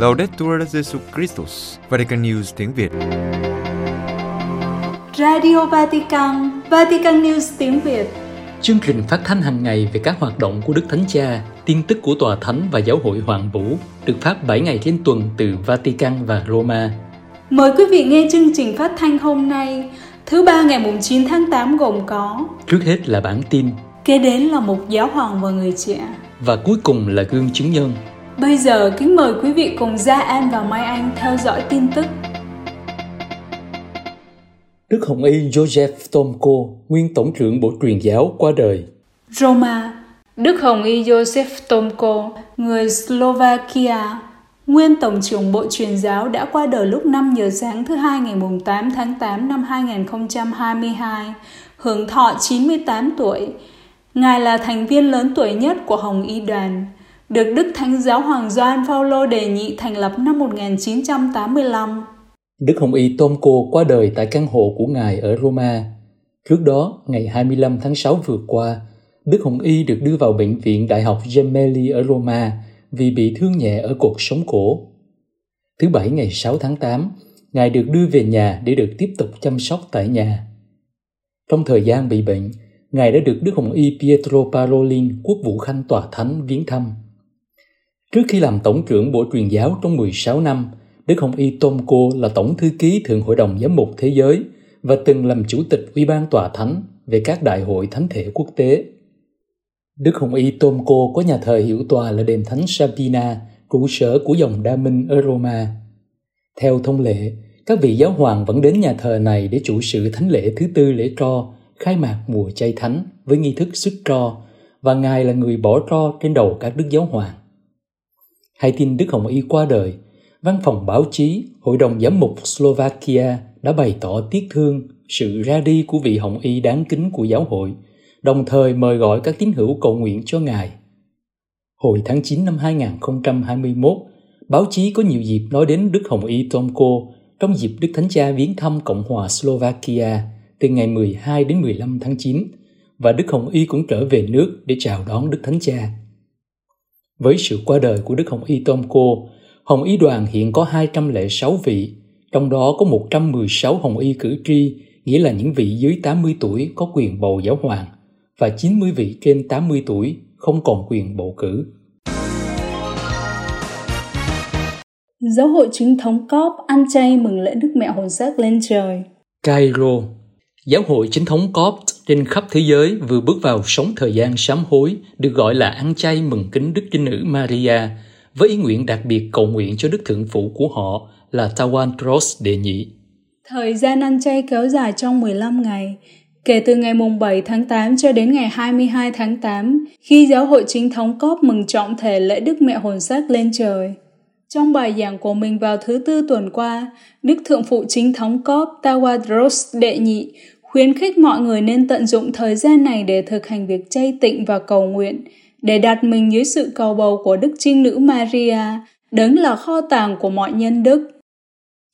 Laudetur Jesu Christus, Vatican News tiếng Việt. Radio Vatican, Vatican News tiếng Việt. Chương trình phát thanh hàng ngày về các hoạt động của Đức Thánh Cha, tin tức của Tòa Thánh và Giáo hội Hoàng Vũ được phát 7 ngày trên tuần từ Vatican và Roma. Mời quý vị nghe chương trình phát thanh hôm nay, thứ ba ngày 9 tháng 8 gồm có Trước hết là bản tin Kế đến là một giáo hoàng và người trẻ và cuối cùng là gương chứng nhân. Bây giờ kính mời quý vị cùng Gia An và Mai Anh theo dõi tin tức. Đức Hồng Y Joseph Tomko, nguyên tổng trưởng Bộ truyền giáo qua đời. Roma, Đức Hồng Y Joseph Tomko, người Slovakia, nguyên tổng trưởng Bộ truyền giáo đã qua đời lúc 5 giờ sáng thứ hai ngày 8 tháng 8 năm 2022, hưởng thọ 98 tuổi. Ngài là thành viên lớn tuổi nhất của Hồng Y đoàn, được Đức Thánh Giáo Hoàng Gioan Phaolô đề nghị thành lập năm 1985. Đức Hồng Y Tomko qua đời tại căn hộ của Ngài ở Roma. Trước đó, ngày 25 tháng 6 vừa qua, Đức Hồng Y được đưa vào bệnh viện Đại học Gemelli ở Roma vì bị thương nhẹ ở cột sống cổ. Thứ Bảy ngày 6 tháng 8, Ngài được đưa về nhà để được tiếp tục chăm sóc tại nhà. Trong thời gian bị bệnh, Ngài đã được Đức Hồng Y Pietro Parolin, quốc vụ khanh tòa thánh viếng thăm. Trước khi làm tổng trưởng Bộ truyền giáo trong 16 năm, Đức Hồng Y Tomko là tổng thư ký Thượng Hội đồng Giám mục Thế giới và từng làm chủ tịch Ủy ban tòa thánh về các đại hội thánh thể quốc tế. Đức Hồng Y Tomko có nhà thờ hiệu tòa là đền thánh Sabina, trụ sở của dòng Đa Minh ở Roma. Theo thông lệ, các vị giáo hoàng vẫn đến nhà thờ này để chủ sự thánh lễ thứ tư lễ tro, khai mạc mùa chay thánh với nghi thức sức tro và Ngài là người bỏ tro trên đầu các đức giáo hoàng. Hay tin Đức Hồng Y qua đời, văn phòng báo chí Hội đồng Giám mục Slovakia đã bày tỏ tiếc thương sự ra đi của vị Hồng Y đáng kính của giáo hội, đồng thời mời gọi các tín hữu cầu nguyện cho Ngài. Hồi tháng 9 năm 2021, báo chí có nhiều dịp nói đến Đức Hồng Y Tomko trong dịp Đức Thánh Cha viếng thăm Cộng hòa Slovakia từ ngày 12 đến 15 tháng 9 và Đức Hồng Y cũng trở về nước để chào đón Đức Thánh Cha. Với sự qua đời của Đức Hồng Y Tomko, Hồng Y đoàn hiện có 206 vị, trong đó có 116 Hồng Y cử tri, nghĩa là những vị dưới 80 tuổi có quyền bầu giáo hoàng, và 90 vị trên 80 tuổi không còn quyền bầu cử. Giáo hội chính thống COP ăn chay mừng lễ Đức Mẹ Hồn Xác lên trời. Cairo Giáo hội chính thống Copt trên khắp thế giới vừa bước vào sống thời gian sám hối được gọi là ăn chay mừng kính Đức Trinh Nữ Maria với ý nguyện đặc biệt cầu nguyện cho Đức Thượng Phụ của họ là Tawan Cross đệ nhị. Thời gian ăn chay kéo dài trong 15 ngày, kể từ ngày mùng 7 tháng 8 cho đến ngày 22 tháng 8, khi giáo hội chính thống COP mừng trọng thể lễ Đức Mẹ Hồn Xác lên trời. Trong bài giảng của mình vào thứ tư tuần qua, Đức Thượng Phụ Chính thống COP Tawadros Đệ Nhị khuyến khích mọi người nên tận dụng thời gian này để thực hành việc chay tịnh và cầu nguyện, để đặt mình dưới sự cầu bầu của Đức Trinh Nữ Maria, đấng là kho tàng của mọi nhân đức.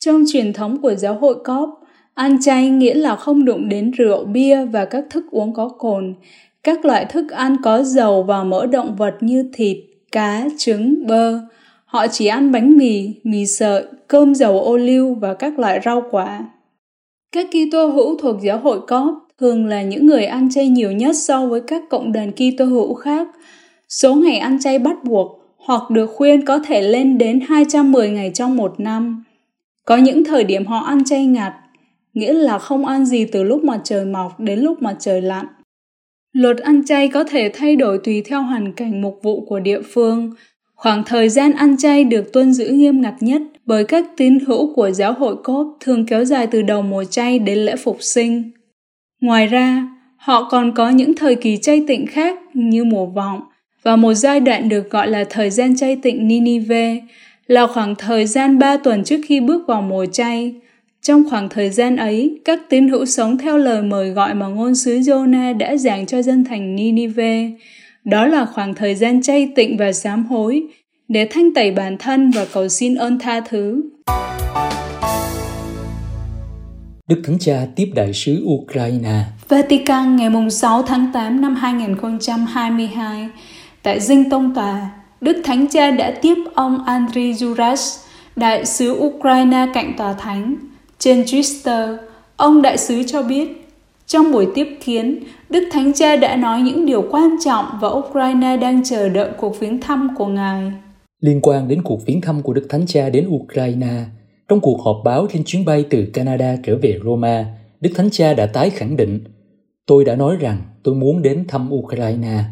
Trong truyền thống của giáo hội Cóp, ăn chay nghĩa là không đụng đến rượu, bia và các thức uống có cồn, các loại thức ăn có dầu và mỡ động vật như thịt, cá, trứng, bơ, Họ chỉ ăn bánh mì, mì sợi, cơm dầu ô liu và các loại rau quả. Các Kitô hữu thuộc giáo hội Cóp thường là những người ăn chay nhiều nhất so với các cộng đoàn Kitô hữu khác. Số ngày ăn chay bắt buộc hoặc được khuyên có thể lên đến 210 ngày trong một năm. Có những thời điểm họ ăn chay ngặt, nghĩa là không ăn gì từ lúc mặt trời mọc đến lúc mặt trời lặn. Luật ăn chay có thể thay đổi tùy theo hoàn cảnh mục vụ của địa phương, Khoảng thời gian ăn chay được tuân giữ nghiêm ngặt nhất bởi các tín hữu của giáo hội cốp thường kéo dài từ đầu mùa chay đến lễ phục sinh. Ngoài ra, họ còn có những thời kỳ chay tịnh khác như mùa vọng và một giai đoạn được gọi là thời gian chay tịnh Ninive là khoảng thời gian 3 tuần trước khi bước vào mùa chay. Trong khoảng thời gian ấy, các tín hữu sống theo lời mời gọi mà ngôn sứ Jonah đã giảng cho dân thành Ninive, đó là khoảng thời gian chay tịnh và sám hối để thanh tẩy bản thân và cầu xin ơn tha thứ. Đức Thánh Cha tiếp đại sứ Ukraine. Vatican ngày 6 tháng 8 năm 2022 tại Dinh Tông Tòa, Đức Thánh Cha đã tiếp ông Andriy Juras, đại sứ Ukraine cạnh tòa thánh. Trên Twitter, ông đại sứ cho biết, trong buổi tiếp kiến, Đức Thánh Cha đã nói những điều quan trọng và Ukraine đang chờ đợi cuộc viếng thăm của Ngài. Liên quan đến cuộc viếng thăm của Đức Thánh Cha đến Ukraine, trong cuộc họp báo trên chuyến bay từ Canada trở về Roma, Đức Thánh Cha đã tái khẳng định Tôi đã nói rằng tôi muốn đến thăm Ukraine.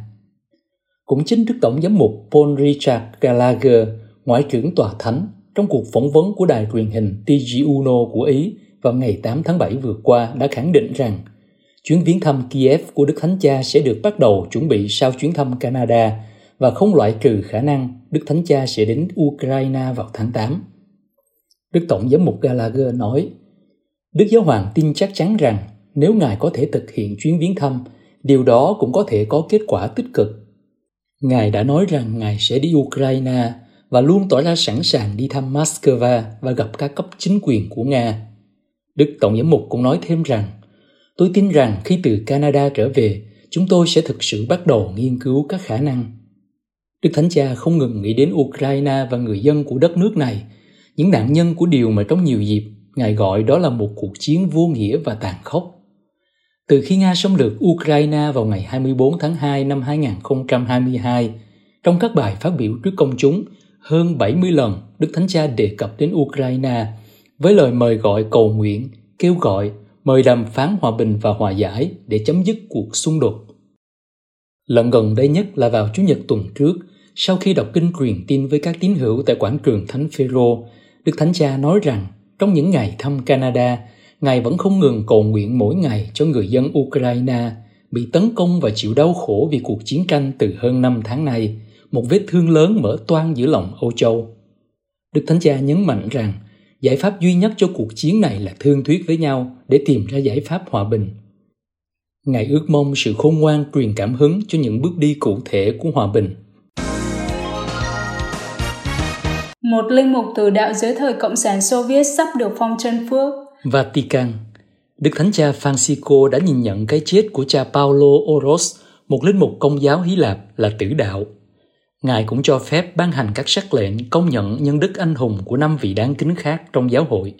Cũng chính Đức Tổng giám mục Paul Richard Gallagher, Ngoại trưởng Tòa Thánh, trong cuộc phỏng vấn của đài truyền hình TG1 của Ý vào ngày 8 tháng 7 vừa qua đã khẳng định rằng chuyến viếng thăm Kiev của Đức Thánh Cha sẽ được bắt đầu chuẩn bị sau chuyến thăm Canada và không loại trừ khả năng Đức Thánh Cha sẽ đến Ukraine vào tháng 8. Đức Tổng giám mục Gallagher nói, Đức Giáo Hoàng tin chắc chắn rằng nếu Ngài có thể thực hiện chuyến viếng thăm, điều đó cũng có thể có kết quả tích cực. Ngài đã nói rằng Ngài sẽ đi Ukraine và luôn tỏ ra sẵn sàng đi thăm Moscow và gặp các cấp chính quyền của Nga. Đức Tổng giám mục cũng nói thêm rằng, tôi tin rằng khi từ Canada trở về, chúng tôi sẽ thực sự bắt đầu nghiên cứu các khả năng. Đức Thánh Cha không ngừng nghĩ đến Ukraine và người dân của đất nước này, những nạn nhân của điều mà trong nhiều dịp Ngài gọi đó là một cuộc chiến vô nghĩa và tàn khốc. Từ khi Nga xâm lược Ukraine vào ngày 24 tháng 2 năm 2022, trong các bài phát biểu trước công chúng, hơn 70 lần Đức Thánh Cha đề cập đến Ukraine với lời mời gọi cầu nguyện, kêu gọi, mời đàm phán hòa bình và hòa giải để chấm dứt cuộc xung đột. Lần gần đây nhất là vào Chủ nhật tuần trước, sau khi đọc kinh truyền tin với các tín hữu tại quảng trường Thánh Phêrô, Đức Thánh Cha nói rằng trong những ngày thăm Canada, Ngài vẫn không ngừng cầu nguyện mỗi ngày cho người dân Ukraine bị tấn công và chịu đau khổ vì cuộc chiến tranh từ hơn 5 tháng nay, một vết thương lớn mở toan giữa lòng Âu Châu. Đức Thánh Cha nhấn mạnh rằng giải pháp duy nhất cho cuộc chiến này là thương thuyết với nhau để tìm ra giải pháp hòa bình. Ngài ước mong sự khôn ngoan truyền cảm hứng cho những bước đi cụ thể của hòa bình. Một linh mục từ đạo dưới thời Cộng sản Xô Viết sắp được phong chân phước. Vatican Đức Thánh Cha Francisco đã nhìn nhận cái chết của cha Paulo Oros, một linh mục công giáo Hy Lạp là tử đạo. Ngài cũng cho phép ban hành các sắc lệnh công nhận nhân đức anh hùng của năm vị đáng kính khác trong giáo hội.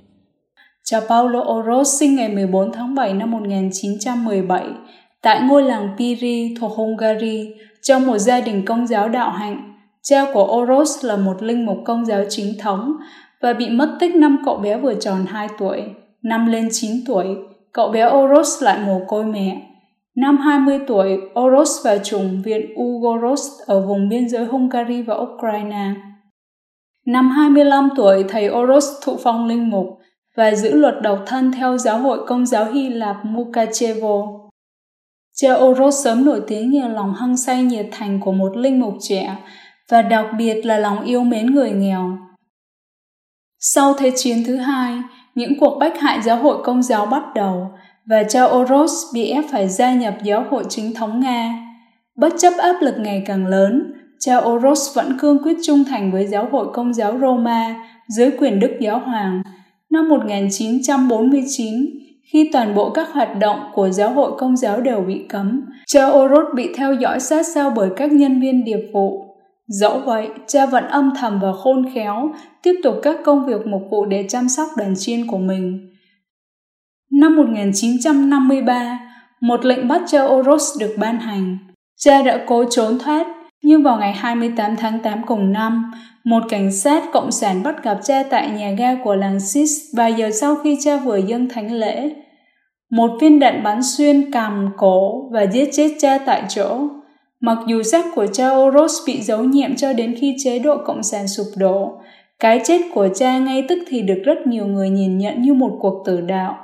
Cha Paulo Oros sinh ngày 14 tháng 7 năm 1917 tại ngôi làng Piri thuộc Hungary trong một gia đình công giáo đạo hạnh. Cha của Oros là một linh mục công giáo chính thống và bị mất tích năm cậu bé vừa tròn 2 tuổi. Năm lên 9 tuổi, cậu bé Oros lại mồ côi mẹ. Năm 20 tuổi, Oros vào chủng viện Ugoros ở vùng biên giới Hungary và Ukraine. Năm 25 tuổi, thầy Oros thụ phong linh mục và giữ luật độc thân theo giáo hội công giáo Hy Lạp Mukachevo. Cha Oros sớm nổi tiếng nhờ lòng hăng say nhiệt thành của một linh mục trẻ và đặc biệt là lòng yêu mến người nghèo. Sau Thế chiến thứ hai, những cuộc bách hại giáo hội công giáo bắt đầu và cha Oros bị ép phải gia nhập giáo hội chính thống Nga. Bất chấp áp lực ngày càng lớn, cha Oros vẫn cương quyết trung thành với giáo hội công giáo Roma dưới quyền Đức Giáo Hoàng. Năm 1949, khi toàn bộ các hoạt động của giáo hội công giáo đều bị cấm, cha Oros bị theo dõi sát sao bởi các nhân viên điệp vụ Dẫu vậy, cha vẫn âm thầm và khôn khéo, tiếp tục các công việc mục vụ để chăm sóc đàn chiên của mình. Năm 1953, một lệnh bắt cha Oros được ban hành. Cha đã cố trốn thoát, nhưng vào ngày 28 tháng 8 cùng năm, một cảnh sát cộng sản bắt gặp cha tại nhà ga của làng Sis vài giờ sau khi cha vừa dâng thánh lễ. Một viên đạn bắn xuyên cằm cổ và giết chết cha tại chỗ. Mặc dù xác của cha Oros bị giấu nhiệm cho đến khi chế độ Cộng sản sụp đổ, cái chết của cha ngay tức thì được rất nhiều người nhìn nhận như một cuộc tử đạo.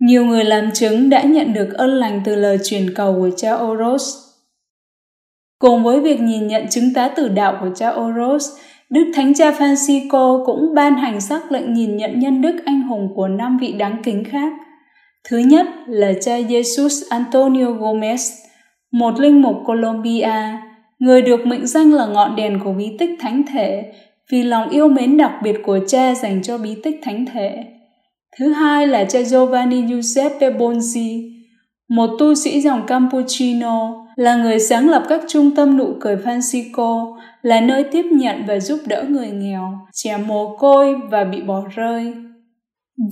Nhiều người làm chứng đã nhận được ơn lành từ lời truyền cầu của cha Oros. Cùng với việc nhìn nhận chứng tá tử đạo của cha Oros, Đức Thánh Cha Francisco cũng ban hành sắc lệnh nhìn nhận nhân đức anh hùng của năm vị đáng kính khác. Thứ nhất là cha Jesus Antonio Gomez, một linh mục Colombia, người được mệnh danh là ngọn đèn của bí tích thánh thể vì lòng yêu mến đặc biệt của cha dành cho bí tích thánh thể. Thứ hai là cha Giovanni Giuseppe Bonzi, một tu sĩ dòng Campuchino, là người sáng lập các trung tâm nụ cười Francisco, là nơi tiếp nhận và giúp đỡ người nghèo, trẻ mồ côi và bị bỏ rơi.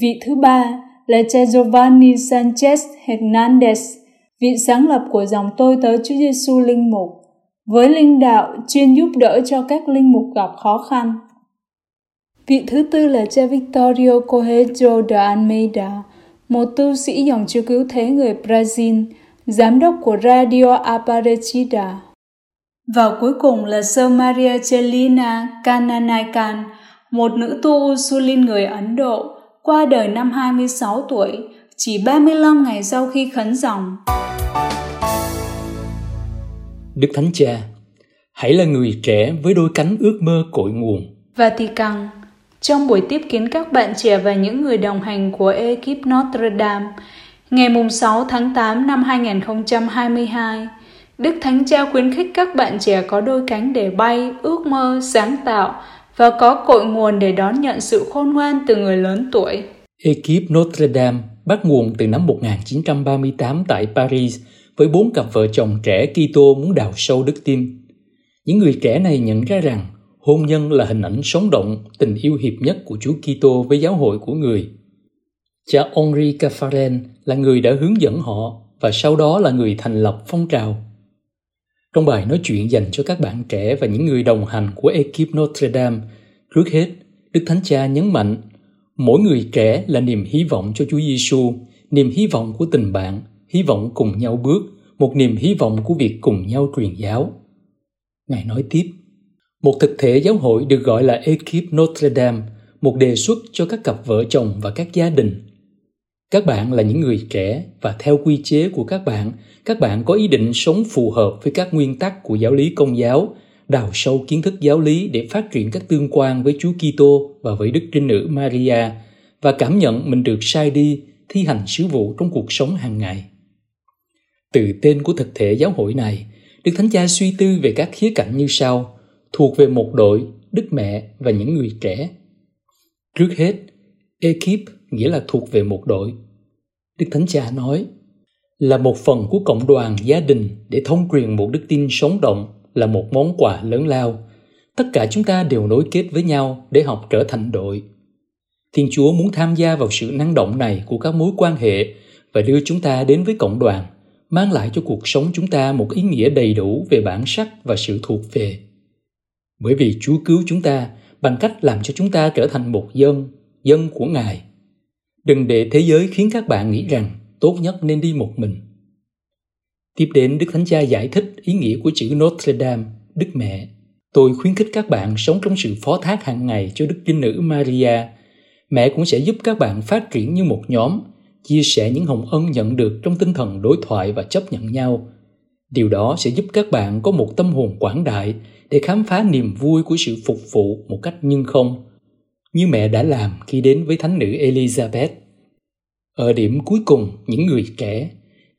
Vị thứ ba là cha Giovanni Sanchez Hernandez, vị sáng lập của dòng tôi tới Chúa Giêsu linh mục, với linh đạo chuyên giúp đỡ cho các linh mục gặp khó khăn. Vị thứ tư là cha Victorio Correjo de Almeida, một tu sĩ dòng chúa cứu thế người Brazil, giám đốc của Radio Aparecida. Và cuối cùng là Sơ Maria Celina Kananakan, một nữ tu Ursuline người Ấn Độ, qua đời năm 26 tuổi, chỉ 35 ngày sau khi khấn dòng. Đức Thánh Cha, hãy là người trẻ với đôi cánh ước mơ cội nguồn. Và thì càng, trong buổi tiếp kiến các bạn trẻ và những người đồng hành của ekip Notre Dame, ngày 6 tháng 8 năm 2022, Đức Thánh Cha khuyến khích các bạn trẻ có đôi cánh để bay, ước mơ, sáng tạo và có cội nguồn để đón nhận sự khôn ngoan từ người lớn tuổi. Ekip Notre Dame bắt nguồn từ năm 1938 tại Paris với bốn cặp vợ chồng trẻ Kitô muốn đào sâu đức tin. Những người trẻ này nhận ra rằng hôn nhân là hình ảnh sống động tình yêu hiệp nhất của Chúa Kitô với giáo hội của người. Cha Henri Caffarel là người đã hướng dẫn họ và sau đó là người thành lập phong trào. Trong bài nói chuyện dành cho các bạn trẻ và những người đồng hành của ekip Notre Dame, trước hết, Đức Thánh Cha nhấn mạnh mỗi người trẻ là niềm hy vọng cho Chúa Giêsu, niềm hy vọng của tình bạn, hy vọng cùng nhau bước, một niềm hy vọng của việc cùng nhau truyền giáo. Ngài nói tiếp, một thực thể giáo hội được gọi là ekip Notre Dame, một đề xuất cho các cặp vợ chồng và các gia đình các bạn là những người trẻ và theo quy chế của các bạn các bạn có ý định sống phù hợp với các nguyên tắc của giáo lý công giáo đào sâu kiến thức giáo lý để phát triển các tương quan với Chúa Kitô và với Đức Trinh Nữ Maria và cảm nhận mình được sai đi thi hành sứ vụ trong cuộc sống hàng ngày. Từ tên của thực thể giáo hội này, Đức Thánh Cha suy tư về các khía cạnh như sau, thuộc về một đội, Đức Mẹ và những người trẻ. Trước hết, ekip nghĩa là thuộc về một đội. Đức Thánh Cha nói, là một phần của cộng đoàn gia đình để thông truyền một đức tin sống động là một món quà lớn lao. Tất cả chúng ta đều nối kết với nhau để học trở thành đội. Thiên Chúa muốn tham gia vào sự năng động này của các mối quan hệ và đưa chúng ta đến với cộng đoàn, mang lại cho cuộc sống chúng ta một ý nghĩa đầy đủ về bản sắc và sự thuộc về. Bởi vì Chúa cứu chúng ta bằng cách làm cho chúng ta trở thành một dân, dân của Ngài Đừng để thế giới khiến các bạn nghĩ rằng tốt nhất nên đi một mình. Tiếp đến Đức Thánh Cha giải thích ý nghĩa của chữ Notre Dame, Đức Mẹ. Tôi khuyến khích các bạn sống trong sự phó thác hàng ngày cho Đức Trinh Nữ Maria. Mẹ cũng sẽ giúp các bạn phát triển như một nhóm, chia sẻ những hồng ân nhận được trong tinh thần đối thoại và chấp nhận nhau. Điều đó sẽ giúp các bạn có một tâm hồn quảng đại để khám phá niềm vui của sự phục vụ một cách nhưng không, như mẹ đã làm khi đến với thánh nữ Elizabeth. Ở điểm cuối cùng, những người trẻ,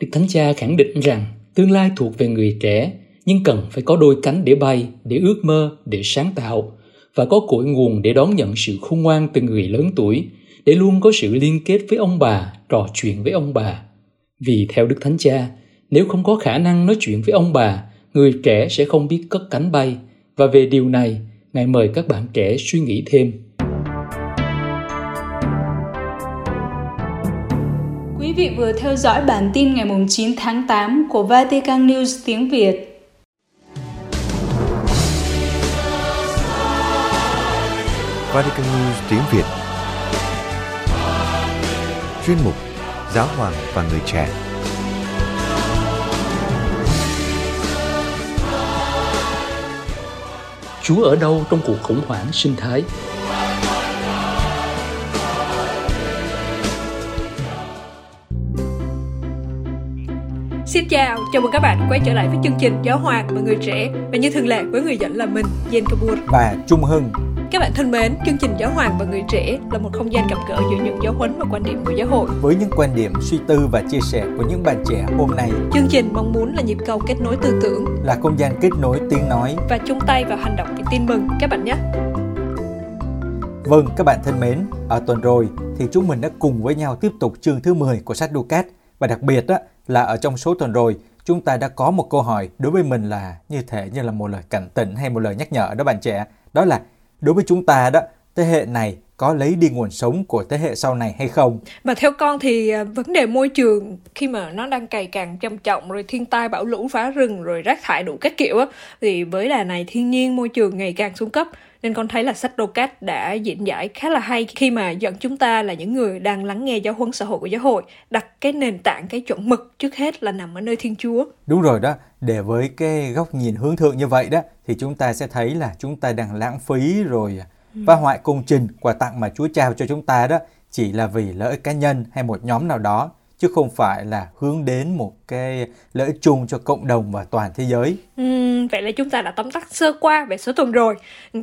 Đức Thánh Cha khẳng định rằng tương lai thuộc về người trẻ, nhưng cần phải có đôi cánh để bay, để ước mơ, để sáng tạo và có cội nguồn để đón nhận sự khôn ngoan từ người lớn tuổi, để luôn có sự liên kết với ông bà, trò chuyện với ông bà. Vì theo Đức Thánh Cha, nếu không có khả năng nói chuyện với ông bà, người trẻ sẽ không biết cất cánh bay và về điều này, Ngài mời các bạn trẻ suy nghĩ thêm vị vừa theo dõi bản tin ngày 9 tháng 8 của Vatican News tiếng Việt. Vatican News tiếng Việt Chuyên mục Giáo hoàng và người trẻ Chúa ở đâu trong cuộc khủng hoảng sinh thái? Xin chào, chào mừng các bạn quay trở lại với chương trình Giáo Hoàng và Người Trẻ. Và như thường lệ với người dẫn là mình, Jen Kabur. Và Trung Hưng. Các bạn thân mến, chương trình Giáo hoàng và Người Trẻ là một không gian gặp gỡ giữa những giáo huấn và quan điểm của giáo hội. Với những quan điểm, suy tư và chia sẻ của những bạn trẻ hôm nay, chương trình mong muốn là nhịp cầu kết nối tư tưởng, là không gian kết nối tiếng nói. Và chung tay vào hành động vì tin mừng các bạn nhé. Vâng, các bạn thân mến, ở tuần rồi thì chúng mình đã cùng với nhau tiếp tục chương thứ 10 của sách Ducat và đặc biệt á, là ở trong số tuần rồi chúng ta đã có một câu hỏi đối với mình là như thể như là một lời cảnh tỉnh hay một lời nhắc nhở đó bạn trẻ. Đó là đối với chúng ta đó, thế hệ này có lấy đi nguồn sống của thế hệ sau này hay không? Mà theo con thì à, vấn đề môi trường khi mà nó đang ngày càng trầm trọng rồi thiên tai bão lũ phá rừng rồi rác thải đủ các kiểu á thì với đà này thiên nhiên môi trường ngày càng xuống cấp nên con thấy là sách Docat đã diễn giải khá là hay khi mà dẫn chúng ta là những người đang lắng nghe giáo huấn xã hội của giáo hội đặt cái nền tảng cái chuẩn mực trước hết là nằm ở nơi Thiên Chúa. Đúng rồi đó, để với cái góc nhìn hướng thượng như vậy đó thì chúng ta sẽ thấy là chúng ta đang lãng phí rồi phá hoại công trình quà tặng mà Chúa trao cho chúng ta đó chỉ là vì lợi ích cá nhân hay một nhóm nào đó chứ không phải là hướng đến một cái lợi ích chung cho cộng đồng và toàn thế giới. Uhm, vậy là chúng ta đã tóm tắt sơ qua về số tuần rồi.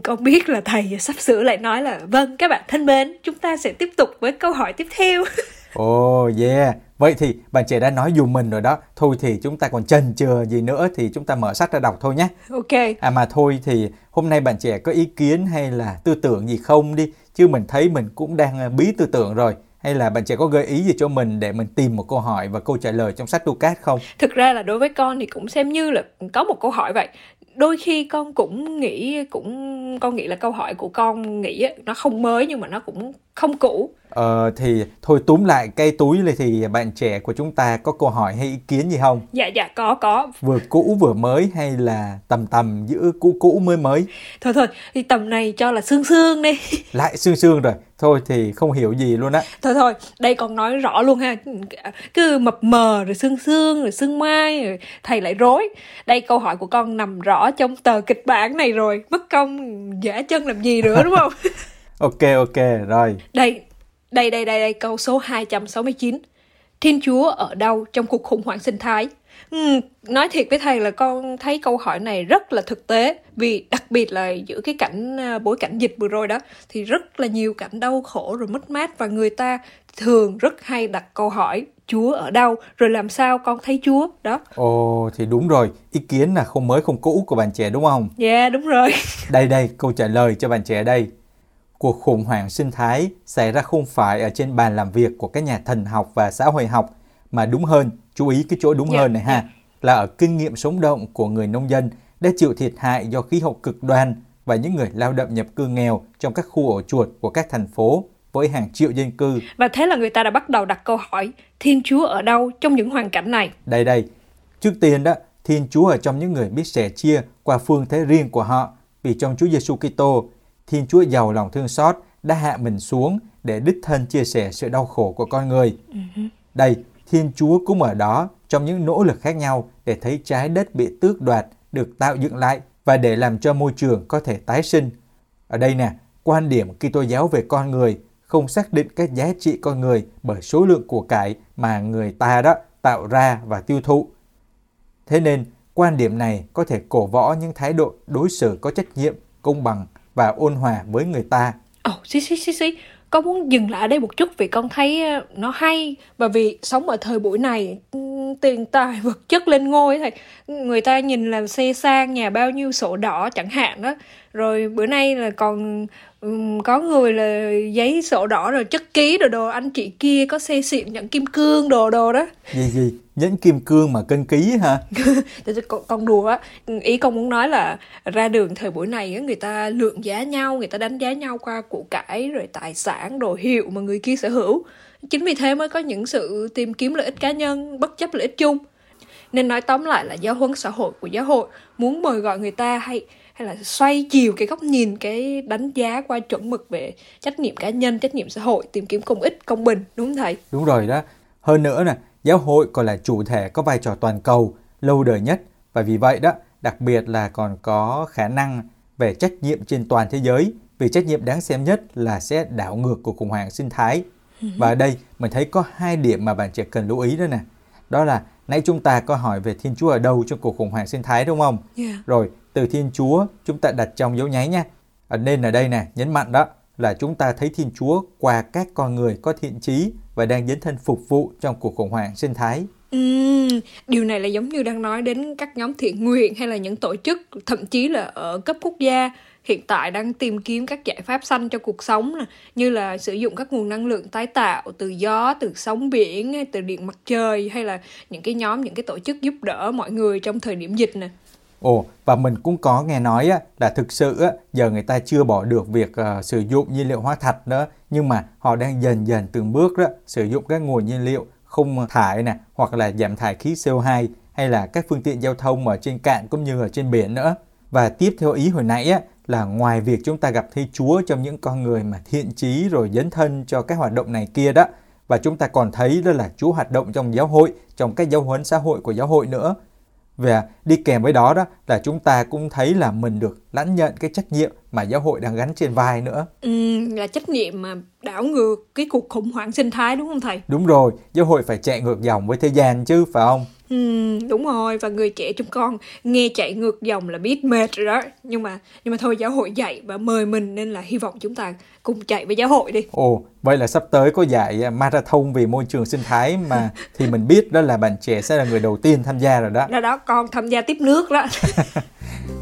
Con biết là thầy sắp sửa lại nói là vâng các bạn thân mến, chúng ta sẽ tiếp tục với câu hỏi tiếp theo. Ồ oh, yeah, vậy thì bạn trẻ đã nói dùm mình rồi đó. Thôi thì chúng ta còn chần chừ gì nữa thì chúng ta mở sách ra đọc thôi nhé. Ok. À mà thôi thì hôm nay bạn trẻ có ý kiến hay là tư tưởng gì không đi. Chứ mình thấy mình cũng đang à, bí tư tưởng rồi hay là bạn trẻ có gợi ý gì cho mình để mình tìm một câu hỏi và câu trả lời trong sách Ducat không? Thực ra là đối với con thì cũng xem như là có một câu hỏi vậy. Đôi khi con cũng nghĩ cũng con nghĩ là câu hỏi của con nghĩ nó không mới nhưng mà nó cũng không cũ. Ờ thì thôi túm lại cây túi này thì bạn trẻ của chúng ta có câu hỏi hay ý kiến gì không? Dạ dạ có có. Vừa cũ vừa mới hay là tầm tầm giữa cũ cũ mới mới? Thôi thôi thì tầm này cho là xương xương đi. Lại xương xương rồi. Thôi thì không hiểu gì luôn á. Thôi thôi, đây còn nói rõ luôn ha. Cứ mập mờ rồi xương xương rồi xương mai rồi thầy lại rối. Đây câu hỏi của con nằm rõ trong tờ kịch bản này rồi. Mất công giả chân làm gì nữa đúng không? ok ok rồi. Đây đây đây đây đây câu số 269. Thiên Chúa ở đâu trong cuộc khủng hoảng sinh thái? Ừ, nói thiệt với thầy là con thấy câu hỏi này rất là thực tế vì đặc biệt là giữa cái cảnh à, bối cảnh dịch vừa rồi đó thì rất là nhiều cảnh đau khổ rồi mất mát và người ta thường rất hay đặt câu hỏi Chúa ở đâu rồi làm sao con thấy Chúa đó. Ồ thì đúng rồi, ý kiến là không mới không cũ của bạn trẻ đúng không? Dạ yeah, đúng rồi. đây đây câu trả lời cho bạn trẻ đây cuộc khủng hoảng sinh thái xảy ra không phải ở trên bàn làm việc của các nhà thần học và xã hội học, mà đúng hơn, chú ý cái chỗ đúng yeah, dạ, hơn này ha, yeah. Dạ. là ở kinh nghiệm sống động của người nông dân đã chịu thiệt hại do khí hậu cực đoan và những người lao động nhập cư nghèo trong các khu ổ chuột của các thành phố với hàng triệu dân cư. Và thế là người ta đã bắt đầu đặt câu hỏi, Thiên Chúa ở đâu trong những hoàn cảnh này? Đây đây, trước tiên đó, Thiên Chúa ở trong những người biết sẻ chia qua phương thế riêng của họ, vì trong Chúa Giêsu Kitô Thiên Chúa giàu lòng thương xót đã hạ mình xuống để đích thân chia sẻ sự đau khổ của con người. Uh-huh. Đây, Thiên Chúa cũng ở đó trong những nỗ lực khác nhau để thấy trái đất bị tước đoạt được tạo dựng lại và để làm cho môi trường có thể tái sinh. Ở đây nè, quan điểm Kitô giáo về con người không xác định các giá trị con người bởi số lượng của cải mà người ta đó tạo ra và tiêu thụ. Thế nên, quan điểm này có thể cổ võ những thái độ đối xử có trách nhiệm, công bằng và ôn hòa với người ta. Ồ, oh, xí xí xí xí, con muốn dừng lại ở đây một chút vì con thấy ờ, nó hay và vì sống ở thời buổi này ừ, tiền tài vật chất lên ngôi thầy người ta nhìn là xe sang nhà bao nhiêu sổ đỏ chẳng hạn đó rồi bữa nay là còn có người là giấy sổ đỏ rồi chất ký đồ đồ anh chị kia có xe xịn nhận kim cương đồ đồ đó. Gì gì? Nhẫn kim cương mà cân ký hả? Con, con đùa á. Ý con muốn nói là ra đường thời buổi này người ta lượng giá nhau người ta đánh giá nhau qua của cải rồi tài sản đồ hiệu mà người kia sở hữu. Chính vì thế mới có những sự tìm kiếm lợi ích cá nhân bất chấp lợi ích chung. Nên nói tóm lại là giáo huấn xã hội của giáo hội muốn mời gọi người ta hay hay là xoay chiều cái góc nhìn cái đánh giá qua chuẩn mực về trách nhiệm cá nhân trách nhiệm xã hội tìm kiếm công ích công bình đúng không thầy? Đúng rồi đó. Hơn nữa nè giáo hội còn là chủ thể có vai trò toàn cầu lâu đời nhất. Và vì vậy đó đặc biệt là còn có khả năng về trách nhiệm trên toàn thế giới. Vì trách nhiệm đáng xem nhất là sẽ đảo ngược cuộc khủng hoảng sinh thái. Và ở đây mình thấy có hai điểm mà bạn trẻ cần lưu ý đó nè. Đó là nãy chúng ta có hỏi về Thiên Chúa ở đâu trong cuộc khủng hoảng sinh thái đúng không? Yeah. Rồi từ Thiên Chúa chúng ta đặt trong dấu nháy nha. À, nên ở đây nè nhấn mạnh đó là chúng ta thấy Thiên Chúa qua các con người có thiện trí và đang dấn thân phục vụ trong cuộc khủng hoảng sinh thái. Ừ, điều này là giống như đang nói đến các nhóm thiện nguyện hay là những tổ chức thậm chí là ở cấp quốc gia hiện tại đang tìm kiếm các giải pháp xanh cho cuộc sống như là sử dụng các nguồn năng lượng tái tạo từ gió, từ sóng biển, từ điện mặt trời hay là những cái nhóm, những cái tổ chức giúp đỡ mọi người trong thời điểm dịch nè. Ồ, và mình cũng có nghe nói á, là thực sự á, giờ người ta chưa bỏ được việc uh, sử dụng nhiên liệu hóa thạch nữa, nhưng mà họ đang dần dần từng bước đó sử dụng các nguồn nhiên liệu không thải nè, hoặc là giảm thải khí CO2 hay là các phương tiện giao thông ở trên cạn cũng như ở trên biển nữa. Và tiếp theo ý hồi nãy á, là ngoài việc chúng ta gặp thấy Chúa trong những con người mà thiện trí rồi dấn thân cho các hoạt động này kia đó, và chúng ta còn thấy đó là Chúa hoạt động trong giáo hội, trong các giáo huấn xã hội của giáo hội nữa. Và đi kèm với đó đó là chúng ta cũng thấy là mình được lãnh nhận cái trách nhiệm mà giáo hội đang gắn trên vai nữa. Ừ, là trách nhiệm mà đảo ngược cái cuộc khủng hoảng sinh thái đúng không thầy? Đúng rồi, giáo hội phải chạy ngược dòng với thế gian chứ phải không? Ừ, đúng rồi và người trẻ chúng con nghe chạy ngược dòng là biết mệt rồi đó. Nhưng mà nhưng mà thôi giáo hội dạy và mời mình nên là hy vọng chúng ta cùng chạy với giáo hội đi. Ồ vậy là sắp tới có giải marathon vì môi trường sinh thái mà thì mình biết đó là bạn trẻ sẽ là người đầu tiên tham gia rồi đó. Đó đó con tham gia tiếp nước đó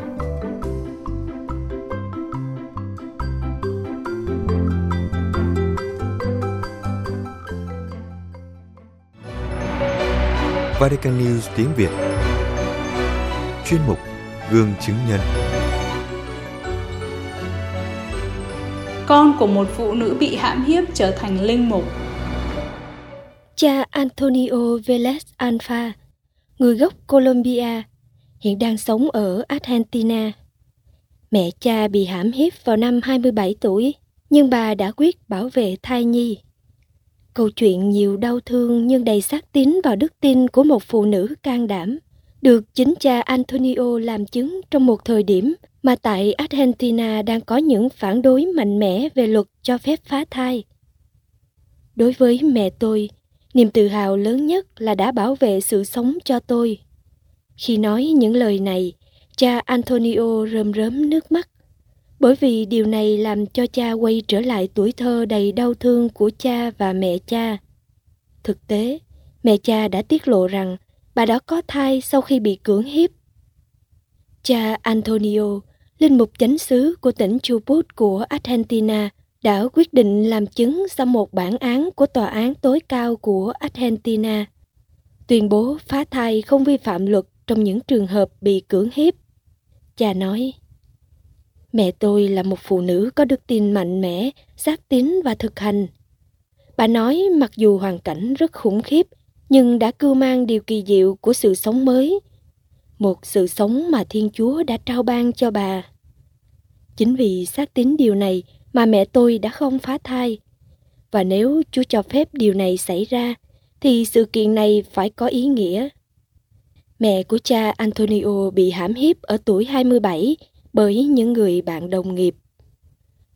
Vatican News tiếng Việt Chuyên mục Gương chứng nhân Con của một phụ nữ bị hãm hiếp trở thành linh mục Cha Antonio Velez Alfa, người gốc Colombia, hiện đang sống ở Argentina. Mẹ cha bị hãm hiếp vào năm 27 tuổi, nhưng bà đã quyết bảo vệ thai nhi. Câu chuyện nhiều đau thương nhưng đầy xác tín vào đức tin của một phụ nữ can đảm, được chính cha Antonio làm chứng trong một thời điểm mà tại Argentina đang có những phản đối mạnh mẽ về luật cho phép phá thai. Đối với mẹ tôi, niềm tự hào lớn nhất là đã bảo vệ sự sống cho tôi. Khi nói những lời này, cha Antonio rơm rớm nước mắt bởi vì điều này làm cho cha quay trở lại tuổi thơ đầy đau thương của cha và mẹ cha. Thực tế, mẹ cha đã tiết lộ rằng bà đã có thai sau khi bị cưỡng hiếp. Cha Antonio, linh mục chánh xứ của tỉnh Chubut của Argentina, đã quyết định làm chứng sau một bản án của tòa án tối cao của Argentina, tuyên bố phá thai không vi phạm luật trong những trường hợp bị cưỡng hiếp. Cha nói, Mẹ tôi là một phụ nữ có đức tin mạnh mẽ, xác tín và thực hành. Bà nói mặc dù hoàn cảnh rất khủng khiếp, nhưng đã cưu mang điều kỳ diệu của sự sống mới. Một sự sống mà Thiên Chúa đã trao ban cho bà. Chính vì xác tín điều này mà mẹ tôi đã không phá thai. Và nếu Chúa cho phép điều này xảy ra, thì sự kiện này phải có ý nghĩa. Mẹ của cha Antonio bị hãm hiếp ở tuổi 27 bởi những người bạn đồng nghiệp.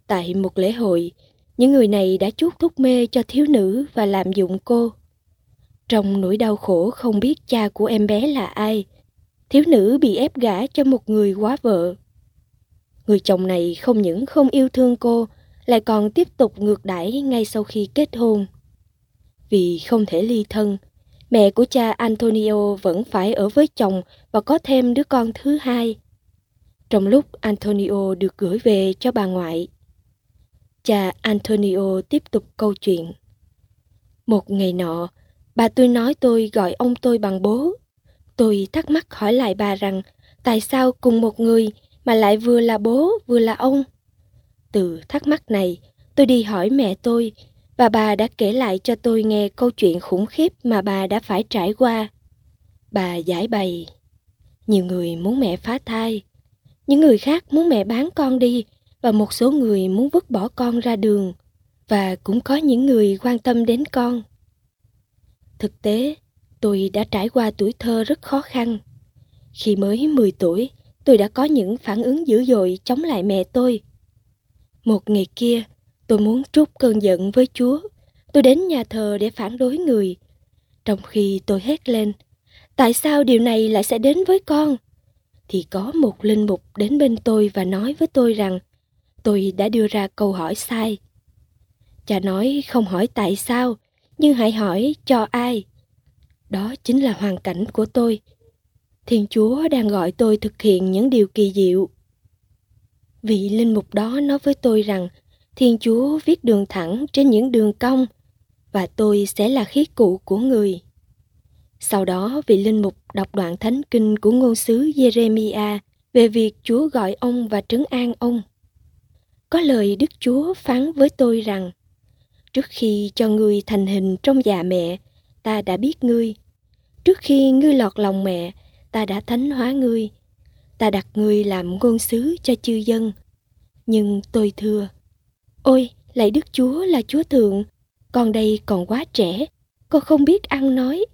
Tại một lễ hội, những người này đã chuốc thuốc mê cho thiếu nữ và lạm dụng cô. Trong nỗi đau khổ không biết cha của em bé là ai, thiếu nữ bị ép gả cho một người quá vợ. Người chồng này không những không yêu thương cô, lại còn tiếp tục ngược đãi ngay sau khi kết hôn. Vì không thể ly thân, mẹ của cha Antonio vẫn phải ở với chồng và có thêm đứa con thứ hai trong lúc Antonio được gửi về cho bà ngoại. Cha Antonio tiếp tục câu chuyện. Một ngày nọ, bà tôi nói tôi gọi ông tôi bằng bố. Tôi thắc mắc hỏi lại bà rằng tại sao cùng một người mà lại vừa là bố vừa là ông. Từ thắc mắc này, tôi đi hỏi mẹ tôi và bà đã kể lại cho tôi nghe câu chuyện khủng khiếp mà bà đã phải trải qua. Bà giải bày. Nhiều người muốn mẹ phá thai, những người khác muốn mẹ bán con đi và một số người muốn vứt bỏ con ra đường và cũng có những người quan tâm đến con. Thực tế, tôi đã trải qua tuổi thơ rất khó khăn. Khi mới 10 tuổi, tôi đã có những phản ứng dữ dội chống lại mẹ tôi. Một ngày kia, tôi muốn trút cơn giận với Chúa. Tôi đến nhà thờ để phản đối người. Trong khi tôi hét lên, tại sao điều này lại sẽ đến với con? Thì có một linh mục đến bên tôi và nói với tôi rằng tôi đã đưa ra câu hỏi sai. Cha nói không hỏi tại sao, nhưng hãy hỏi cho ai. Đó chính là hoàn cảnh của tôi. Thiên Chúa đang gọi tôi thực hiện những điều kỳ diệu. Vị linh mục đó nói với tôi rằng Thiên Chúa viết đường thẳng trên những đường cong và tôi sẽ là khí cụ của người. Sau đó vị linh mục đọc đoạn thánh kinh của ngôn sứ Jeremia về việc Chúa gọi ông và trấn an ông. Có lời Đức Chúa phán với tôi rằng Trước khi cho ngươi thành hình trong dạ mẹ, ta đã biết ngươi. Trước khi ngươi lọt lòng mẹ, ta đã thánh hóa ngươi. Ta đặt ngươi làm ngôn sứ cho chư dân. Nhưng tôi thưa, ôi, lạy Đức Chúa là Chúa Thượng, con đây còn quá trẻ, con không biết ăn nói.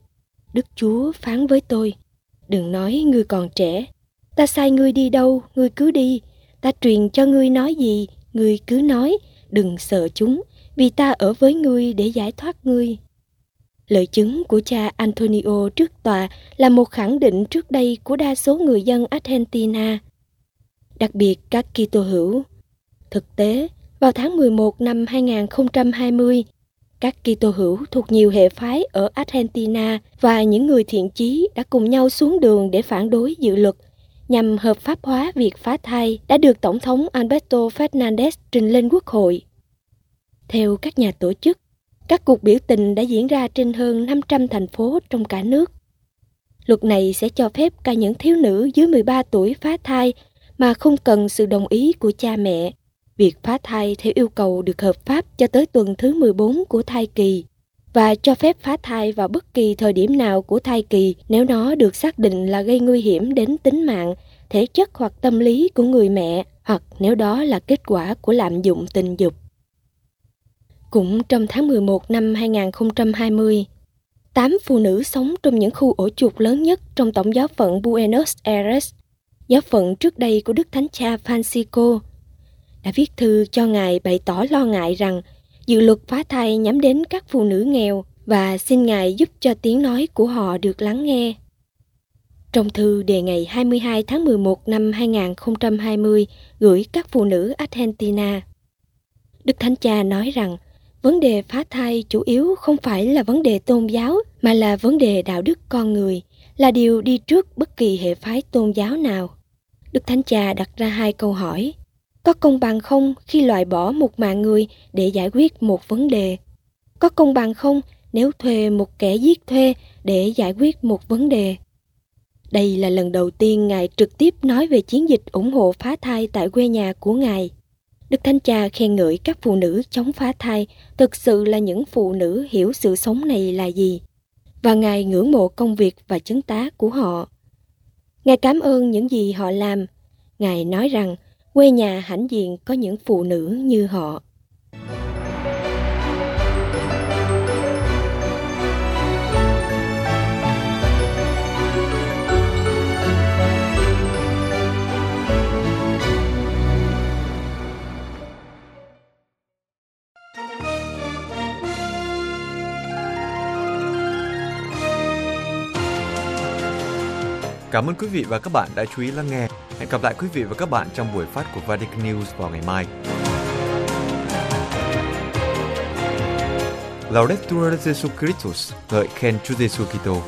Đức Chúa phán với tôi, đừng nói ngươi còn trẻ. Ta sai ngươi đi đâu, ngươi cứ đi. Ta truyền cho ngươi nói gì, ngươi cứ nói, đừng sợ chúng, vì ta ở với ngươi để giải thoát ngươi. Lời chứng của cha Antonio trước tòa là một khẳng định trước đây của đa số người dân Argentina. Đặc biệt các Kitô hữu. Thực tế, vào tháng 11 năm 2020, các Kitô hữu thuộc nhiều hệ phái ở Argentina và những người thiện chí đã cùng nhau xuống đường để phản đối dự luật nhằm hợp pháp hóa việc phá thai đã được Tổng thống Alberto Fernandez trình lên Quốc hội. Theo các nhà tổ chức, các cuộc biểu tình đã diễn ra trên hơn 500 thành phố trong cả nước. Luật này sẽ cho phép cả những thiếu nữ dưới 13 tuổi phá thai mà không cần sự đồng ý của cha mẹ. Việc phá thai theo yêu cầu được hợp pháp cho tới tuần thứ 14 của thai kỳ và cho phép phá thai vào bất kỳ thời điểm nào của thai kỳ nếu nó được xác định là gây nguy hiểm đến tính mạng, thể chất hoặc tâm lý của người mẹ hoặc nếu đó là kết quả của lạm dụng tình dục. Cũng trong tháng 11 năm 2020, tám phụ nữ sống trong những khu ổ chuột lớn nhất trong tổng giáo phận Buenos Aires, giáo phận trước đây của Đức Thánh Cha Francisco, đã viết thư cho Ngài bày tỏ lo ngại rằng dự luật phá thai nhắm đến các phụ nữ nghèo và xin Ngài giúp cho tiếng nói của họ được lắng nghe. Trong thư đề ngày 22 tháng 11 năm 2020 gửi các phụ nữ Argentina, Đức Thánh Cha nói rằng vấn đề phá thai chủ yếu không phải là vấn đề tôn giáo mà là vấn đề đạo đức con người là điều đi trước bất kỳ hệ phái tôn giáo nào đức thánh cha đặt ra hai câu hỏi có công bằng không khi loại bỏ một mạng người để giải quyết một vấn đề có công bằng không nếu thuê một kẻ giết thuê để giải quyết một vấn đề đây là lần đầu tiên ngài trực tiếp nói về chiến dịch ủng hộ phá thai tại quê nhà của ngài Đức Thánh Cha khen ngợi các phụ nữ chống phá thai thực sự là những phụ nữ hiểu sự sống này là gì và Ngài ngưỡng mộ công việc và chứng tá của họ. Ngài cảm ơn những gì họ làm. Ngài nói rằng quê nhà hãnh diện có những phụ nữ như họ. Cảm ơn quý vị và các bạn đã chú ý lắng nghe. Hẹn gặp lại quý vị và các bạn trong buổi phát của Vatican News vào ngày mai. Laudetur Jesus Christus, ngợi khen Chúa Giêsu Kitô.